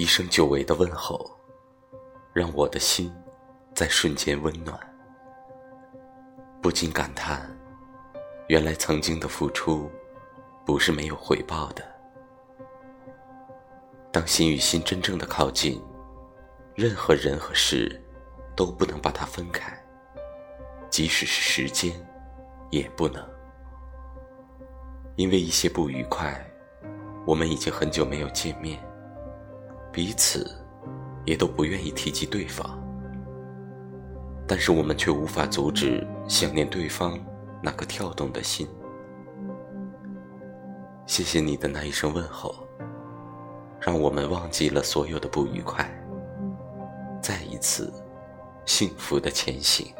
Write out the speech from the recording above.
一声久违的问候，让我的心在瞬间温暖，不禁感叹：原来曾经的付出不是没有回报的。当心与心真正的靠近，任何人和事都不能把它分开，即使是时间，也不能。因为一些不愉快，我们已经很久没有见面，彼此也都不愿意提及对方，但是我们却无法阻止想念对方那颗跳动的心。谢谢你的那一声问候。让我们忘记了所有的不愉快，再一次幸福的前行。